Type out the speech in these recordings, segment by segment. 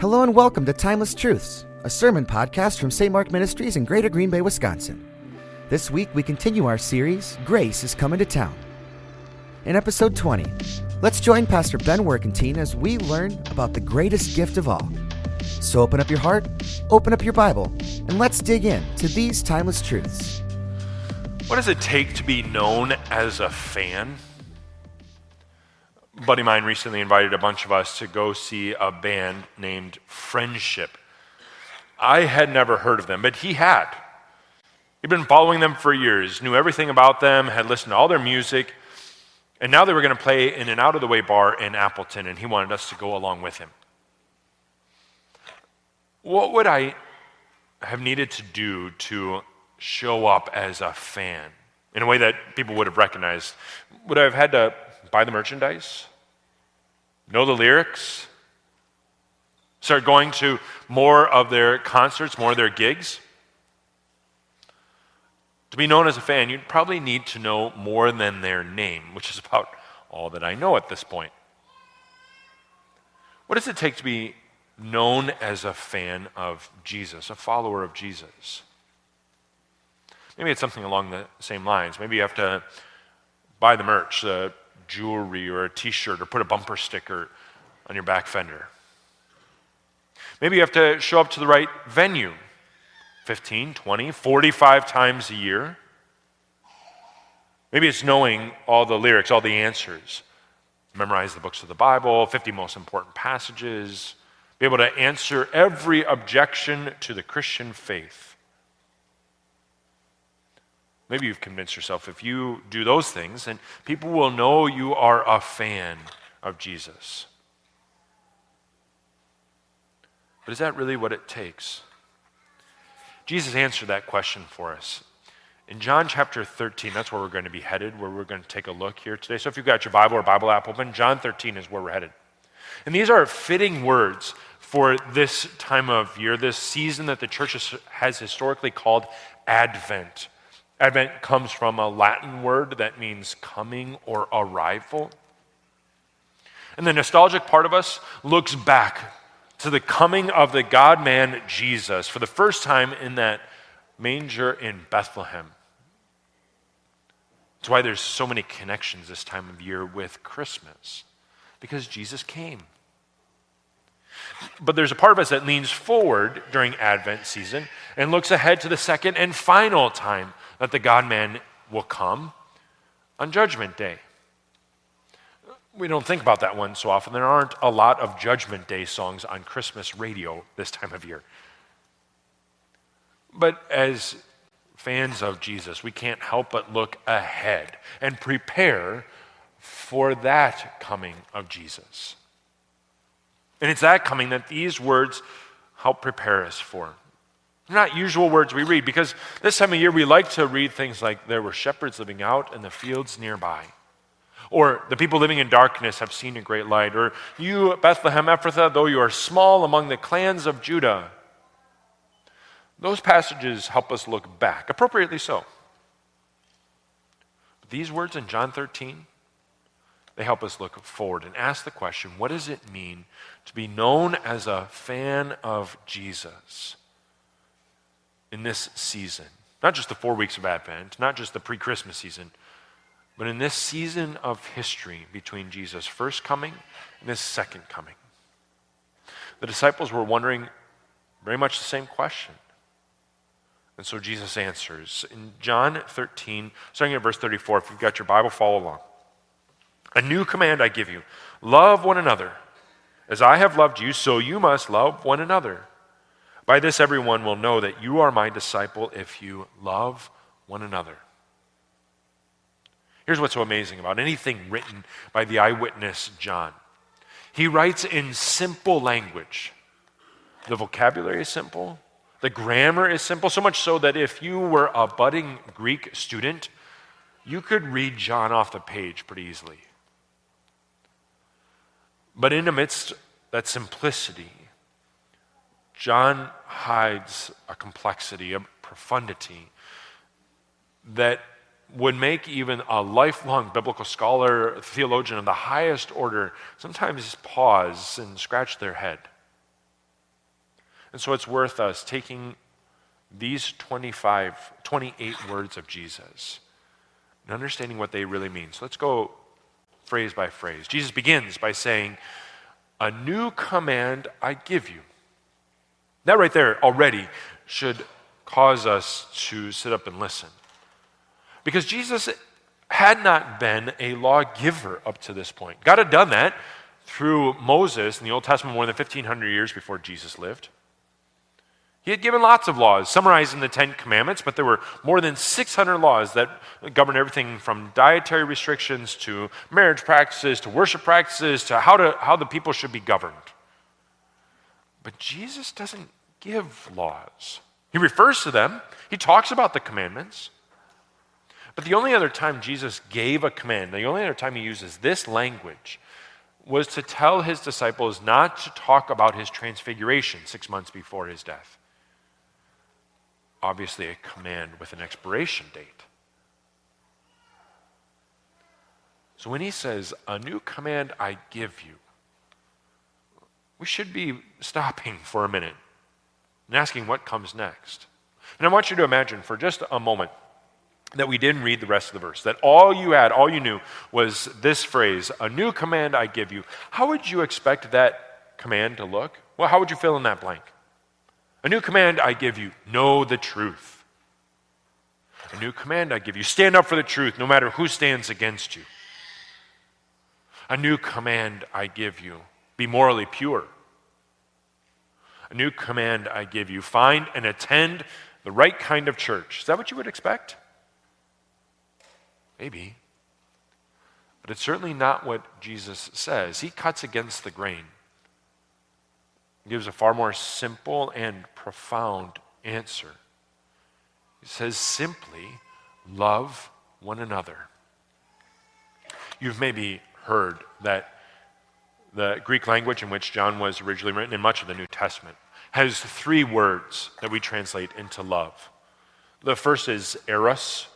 Hello and welcome to Timeless Truths, a sermon podcast from St. Mark Ministries in Greater Green Bay, Wisconsin. This week we continue our series, Grace is Coming to Town. In episode 20, let's join Pastor Ben Workentine as we learn about the greatest gift of all. So open up your heart, open up your Bible, and let's dig in to these timeless truths. What does it take to be known as a fan? Buddy of mine recently invited a bunch of us to go see a band named Friendship. I had never heard of them, but he had. He'd been following them for years, knew everything about them, had listened to all their music, and now they were going to play in an out of the way bar in Appleton, and he wanted us to go along with him. What would I have needed to do to show up as a fan in a way that people would have recognized? Would I have had to buy the merchandise? Know the lyrics? Start going to more of their concerts, more of their gigs? To be known as a fan, you'd probably need to know more than their name, which is about all that I know at this point. What does it take to be known as a fan of Jesus, a follower of Jesus? Maybe it's something along the same lines. Maybe you have to buy the merch, the jewelry or a t shirt, or put a bumper sticker on your back fender. Maybe you have to show up to the right venue 15, 20, 45 times a year. Maybe it's knowing all the lyrics, all the answers. Memorize the books of the Bible, 50 most important passages, be able to answer every objection to the Christian faith. Maybe you've convinced yourself if you do those things, then people will know you are a fan of Jesus. But is that really what it takes? Jesus answered that question for us. In John chapter 13, that's where we're going to be headed, where we're going to take a look here today. So if you've got your Bible or Bible app open, John 13 is where we're headed. And these are fitting words for this time of year, this season that the church has historically called Advent. Advent comes from a Latin word that means coming or arrival. And the nostalgic part of us looks back to the coming of the God man Jesus for the first time in that manger in Bethlehem. That's why there's so many connections this time of year with Christmas, because Jesus came. But there's a part of us that leans forward during Advent season and looks ahead to the second and final time that the God man will come on Judgment Day we don't think about that one so often. There aren't a lot of Judgment Day songs on Christmas radio this time of year. But as fans of Jesus, we can't help but look ahead and prepare for that coming of Jesus. And it's that coming that these words help prepare us for. They're not usual words we read because this time of year we like to read things like there were shepherds living out in the fields nearby. Or the people living in darkness have seen a great light. Or you, Bethlehem Ephrathah, though you are small among the clans of Judah. Those passages help us look back, appropriately so. But these words in John 13, they help us look forward and ask the question what does it mean to be known as a fan of Jesus in this season? Not just the four weeks of Advent, not just the pre Christmas season but in this season of history between Jesus' first coming and his second coming, the disciples were wondering very much the same question. And so Jesus answers. In John 13, starting at verse 34, if you've got your Bible, follow along. A new command I give you love one another. As I have loved you, so you must love one another. By this, everyone will know that you are my disciple if you love one another. Here's what's so amazing about anything written by the eyewitness John he writes in simple language. The vocabulary is simple, the grammar is simple, so much so that if you were a budding Greek student, you could read John off the page pretty easily. But in amidst that simplicity, John hides a complexity, a profundity that would make even a lifelong biblical scholar, theologian of the highest order, sometimes pause and scratch their head. And so it's worth us taking these 25, 28 words of Jesus and understanding what they really mean. So let's go phrase by phrase. Jesus begins by saying, A new command I give you. That right there already should cause us to sit up and listen. Because Jesus had not been a lawgiver up to this point. God had done that through Moses in the Old Testament more than 1,500 years before Jesus lived. He had given lots of laws, summarized in the Ten Commandments, but there were more than 600 laws that govern everything from dietary restrictions to marriage practices to worship practices to how, to, how the people should be governed. But Jesus doesn't give laws. He refers to them, he talks about the commandments. But the only other time Jesus gave a command, the only other time he uses this language, was to tell his disciples not to talk about his transfiguration six months before his death. Obviously, a command with an expiration date. So when he says, A new command I give you, we should be stopping for a minute and asking what comes next. And I want you to imagine for just a moment that we didn't read the rest of the verse, that all you had, all you knew was this phrase, a new command I give you. How would you expect that command to look? Well, how would you fill in that blank? A new command I give you know the truth. A new command I give you stand up for the truth no matter who stands against you. A new command I give you be morally pure. A new command I give you find and attend the right kind of church. Is that what you would expect? Maybe. But it's certainly not what Jesus says. He cuts against the grain, he gives a far more simple and profound answer. He says simply, love one another. You've maybe heard that the Greek language in which John was originally written in much of the New Testament has three words that we translate into love. The first is eros,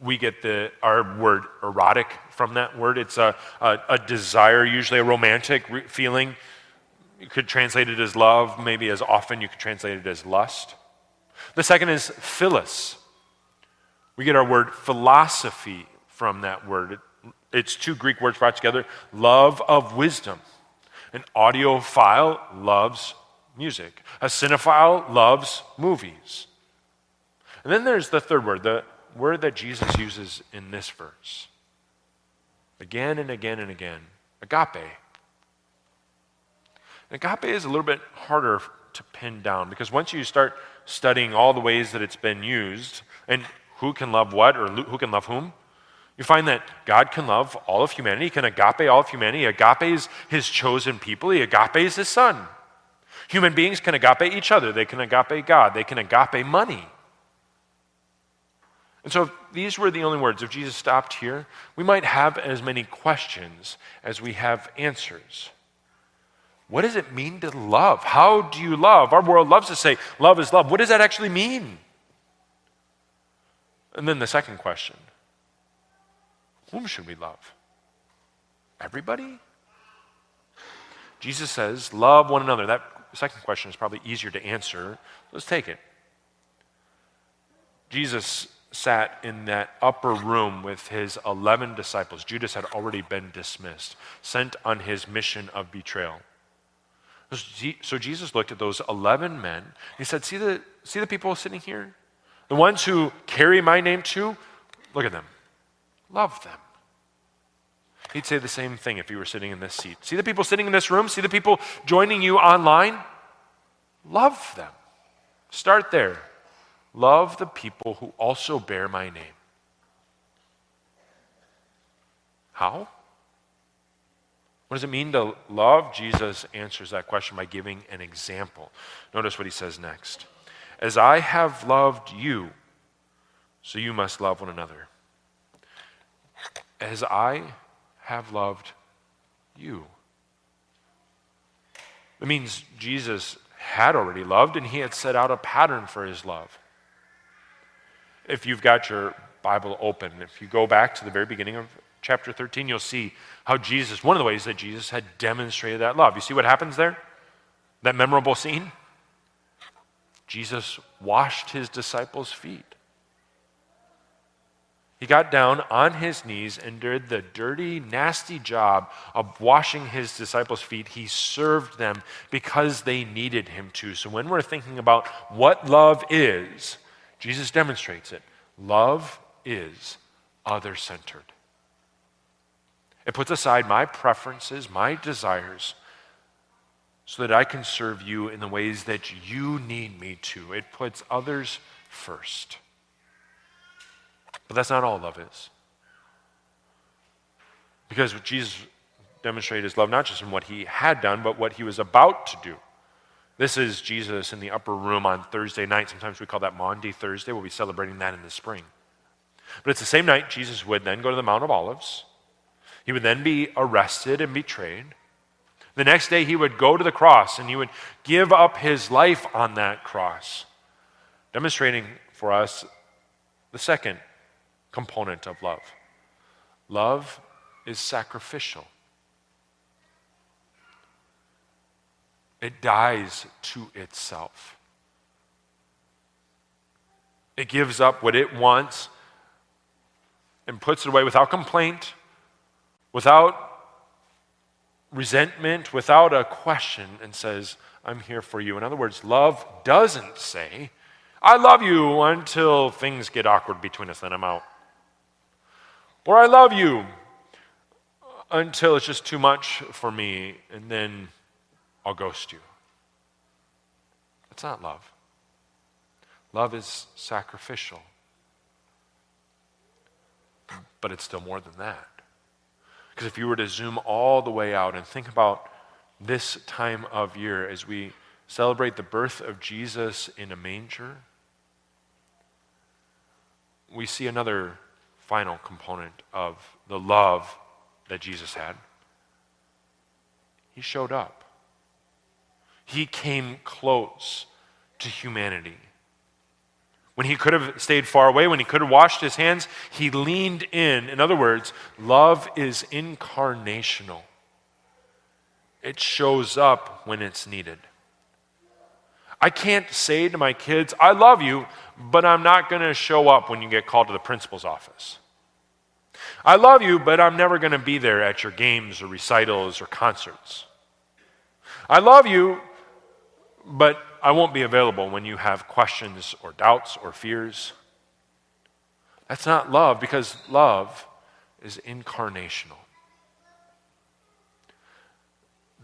we get the, our word erotic from that word. It's a, a, a desire, usually a romantic re- feeling. You could translate it as love, maybe as often you could translate it as lust. The second is philos. We get our word philosophy from that word. It's two Greek words brought together love of wisdom. An audiophile loves music, a cinephile loves movies. And then there's the third word, the word that Jesus uses in this verse again and again and again agape. Agape is a little bit harder to pin down because once you start studying all the ways that it's been used and who can love what or who can love whom, you find that God can love all of humanity, he can agape all of humanity. Agape is his chosen people, he agapes his son. Human beings can agape each other, they can agape God, they can agape money. And so, if these were the only words, if Jesus stopped here, we might have as many questions as we have answers. What does it mean to love? How do you love? Our world loves to say, love is love. What does that actually mean? And then the second question whom should we love? Everybody? Jesus says, love one another. That second question is probably easier to answer. Let's take it. Jesus sat in that upper room with his 11 disciples. Judas had already been dismissed, sent on his mission of betrayal. So Jesus looked at those 11 men. He said, see the, see the people sitting here? The ones who carry my name too? Look at them. Love them. He'd say the same thing if you were sitting in this seat. See the people sitting in this room? See the people joining you online? Love them. Start there. Love the people who also bear my name. How? What does it mean to love? Jesus answers that question by giving an example. Notice what he says next. As I have loved you, so you must love one another. As I have loved you. It means Jesus had already loved and he had set out a pattern for his love if you've got your Bible open, if you go back to the very beginning of chapter 13, you'll see how Jesus, one of the ways that Jesus had demonstrated that love. You see what happens there? That memorable scene? Jesus washed his disciples' feet. He got down on his knees and did the dirty, nasty job of washing his disciples' feet. He served them because they needed him to. So when we're thinking about what love is, Jesus demonstrates it. Love is other centered. It puts aside my preferences, my desires, so that I can serve you in the ways that you need me to. It puts others first. But that's not all love is. Because Jesus demonstrated his love not just in what he had done, but what he was about to do. This is Jesus in the upper room on Thursday night. Sometimes we call that Maundy Thursday. We'll be celebrating that in the spring. But it's the same night Jesus would then go to the Mount of Olives. He would then be arrested and betrayed. The next day, he would go to the cross and he would give up his life on that cross, demonstrating for us the second component of love. Love is sacrificial, it dies to itself. It gives up what it wants and puts it away without complaint, without resentment, without a question, and says, I'm here for you. In other words, love doesn't say, I love you until things get awkward between us, then I'm out. Or I love you until it's just too much for me, and then I'll ghost you. That's not love. Love is sacrificial. But it's still more than that. Because if you were to zoom all the way out and think about this time of year as we celebrate the birth of Jesus in a manger, we see another final component of the love that Jesus had. He showed up, He came close to humanity. When he could have stayed far away, when he could have washed his hands, he leaned in. In other words, love is incarnational. It shows up when it's needed. I can't say to my kids, I love you, but I'm not going to show up when you get called to the principal's office. I love you, but I'm never going to be there at your games or recitals or concerts. I love you, but I won't be available when you have questions or doubts or fears. That's not love because love is incarnational.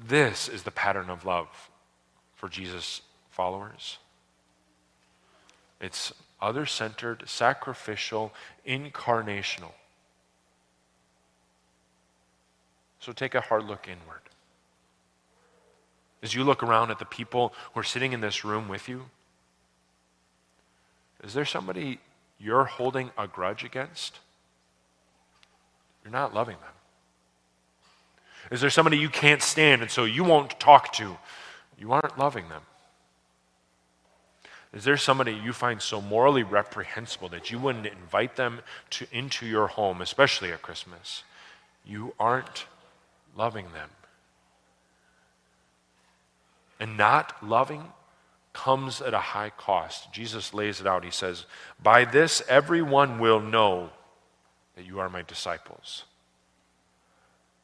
This is the pattern of love for Jesus' followers. It's other centered, sacrificial, incarnational. So take a hard look inward. As you look around at the people who are sitting in this room with you, is there somebody you're holding a grudge against? You're not loving them. Is there somebody you can't stand and so you won't talk to? You aren't loving them. Is there somebody you find so morally reprehensible that you wouldn't invite them to, into your home, especially at Christmas? You aren't loving them. And not loving comes at a high cost. Jesus lays it out. He says, By this everyone will know that you are my disciples.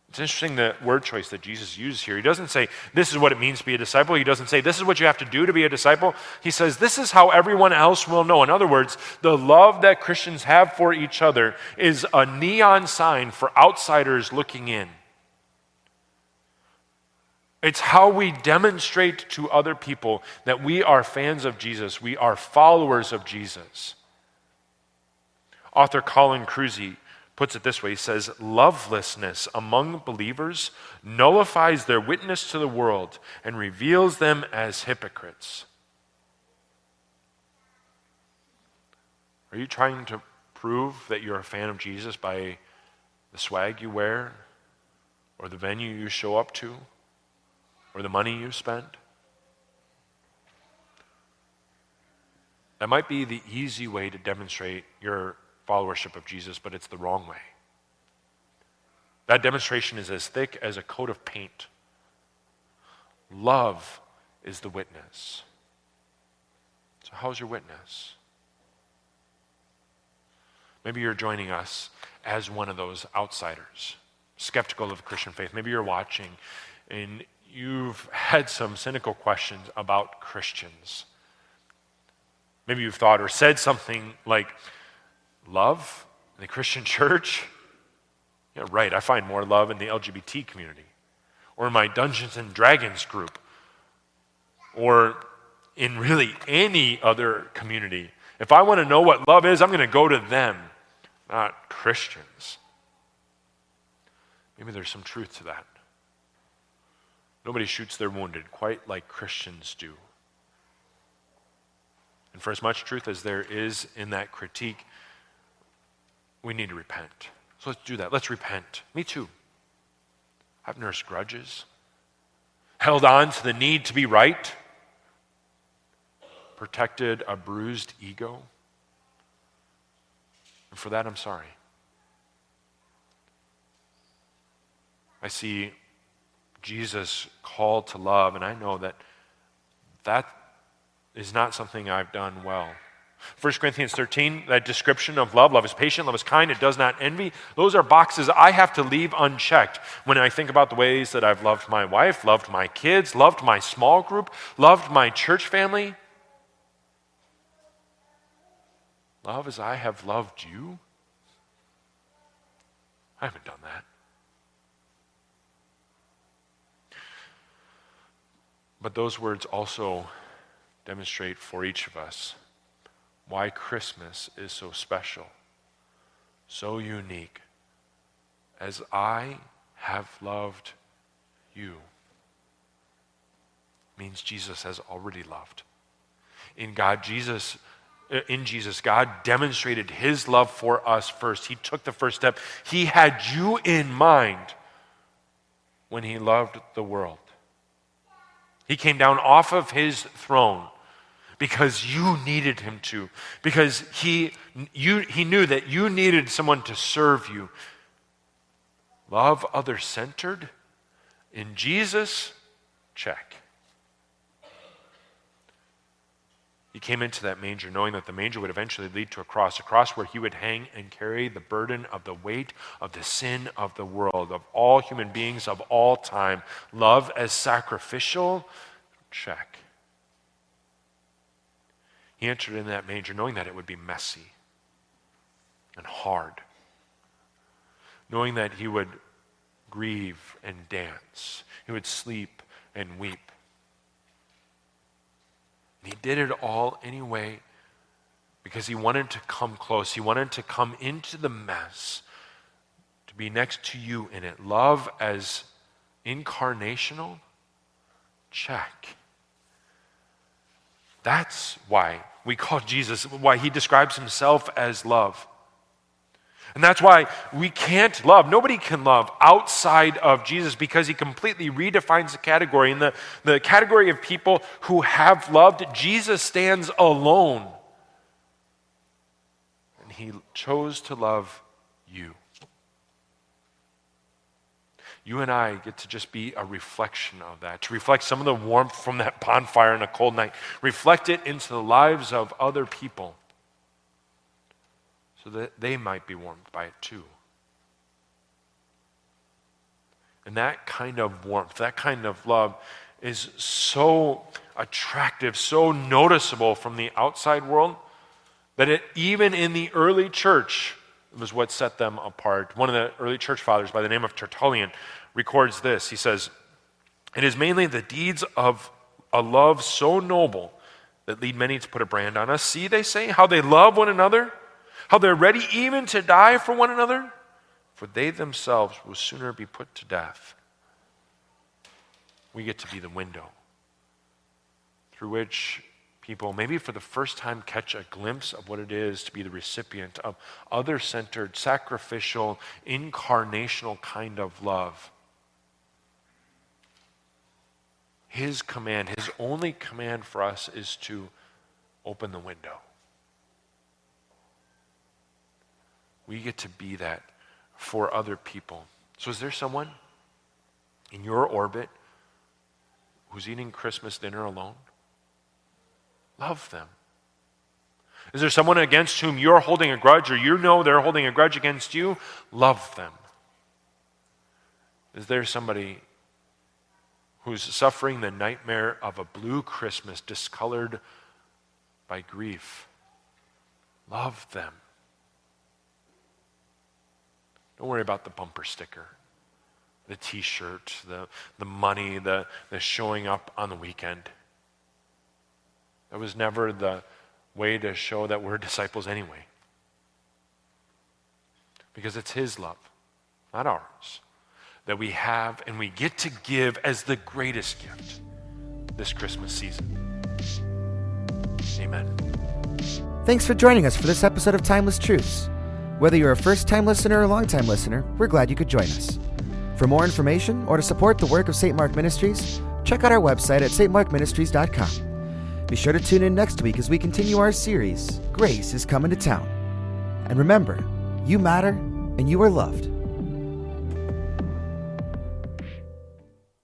It's interesting the word choice that Jesus uses here. He doesn't say, This is what it means to be a disciple. He doesn't say, This is what you have to do to be a disciple. He says, This is how everyone else will know. In other words, the love that Christians have for each other is a neon sign for outsiders looking in. It's how we demonstrate to other people that we are fans of Jesus, we are followers of Jesus. Author Colin Kruse puts it this way he says, Lovelessness among believers nullifies their witness to the world and reveals them as hypocrites. Are you trying to prove that you're a fan of Jesus by the swag you wear or the venue you show up to? or the money you spend. That might be the easy way to demonstrate your followership of Jesus, but it's the wrong way. That demonstration is as thick as a coat of paint. Love is the witness. So, how's your witness? Maybe you're joining us as one of those outsiders, skeptical of Christian faith. Maybe you're watching and you've had some cynical questions about Christians. Maybe you've thought or said something like, Love in the Christian church? Yeah, right, I find more love in the LGBT community, or my Dungeons and Dragons group, or in really any other community. If I want to know what love is, I'm going to go to them, not Christians. Maybe there's some truth to that. Nobody shoots their wounded quite like Christians do. And for as much truth as there is in that critique, we need to repent. So let's do that. Let's repent. Me too. I've nursed grudges, held on to the need to be right, protected a bruised ego. And for that, I'm sorry. I see Jesus called to love, and I know that that is not something I've done well. 1 Corinthians 13, that description of love, love is patient, love is kind, it does not envy. Those are boxes I have to leave unchecked when I think about the ways that I've loved my wife, loved my kids, loved my small group, loved my church family. Love as I have loved you. I haven't done that. But those words also demonstrate for each of us why Christmas is so special, so unique, as I have loved you means Jesus has already loved. In God, Jesus uh, in Jesus, God demonstrated his love for us first. He took the first step. He had you in mind when he loved the world. He came down off of his throne because you needed him to, because he, you, he knew that you needed someone to serve you. Love other centered in Jesus, check. He came into that manger knowing that the manger would eventually lead to a cross, a cross where he would hang and carry the burden of the weight of the sin of the world, of all human beings of all time. Love as sacrificial, check. He entered in that manger knowing that it would be messy and hard, knowing that he would grieve and dance, he would sleep and weep. And he did it all anyway because he wanted to come close. He wanted to come into the mess, to be next to you in it. Love as incarnational? Check. That's why we call Jesus, why he describes himself as love. And that's why we can't love. Nobody can love outside of Jesus because he completely redefines the category. In the, the category of people who have loved, Jesus stands alone. And he chose to love you. You and I get to just be a reflection of that, to reflect some of the warmth from that bonfire on a cold night, reflect it into the lives of other people so that they might be warmed by it too. And that kind of warmth, that kind of love is so attractive, so noticeable from the outside world that it, even in the early church, was what set them apart. One of the early church fathers, by the name of Tertullian, records this. He says, It is mainly the deeds of a love so noble that lead many to put a brand on us. See, they say, how they love one another how they're ready even to die for one another, for they themselves will sooner be put to death. We get to be the window through which people, maybe for the first time, catch a glimpse of what it is to be the recipient of other centered, sacrificial, incarnational kind of love. His command, his only command for us is to open the window. we get to be that for other people. So, is there someone in your orbit who's eating Christmas dinner alone? Love them. Is there someone against whom you're holding a grudge or you know they're holding a grudge against you? Love them. Is there somebody who's suffering the nightmare of a blue Christmas discolored by grief? Love them. Don't worry about the bumper sticker, the t shirt, the, the money, the, the showing up on the weekend. That was never the way to show that we're disciples anyway. Because it's His love, not ours, that we have and we get to give as the greatest gift this Christmas season. Amen. Thanks for joining us for this episode of Timeless Truths. Whether you're a first time listener or a long time listener, we're glad you could join us. For more information or to support the work of St. Mark Ministries, check out our website at stmarkministries.com. Be sure to tune in next week as we continue our series, Grace is Coming to Town. And remember, you matter and you are loved.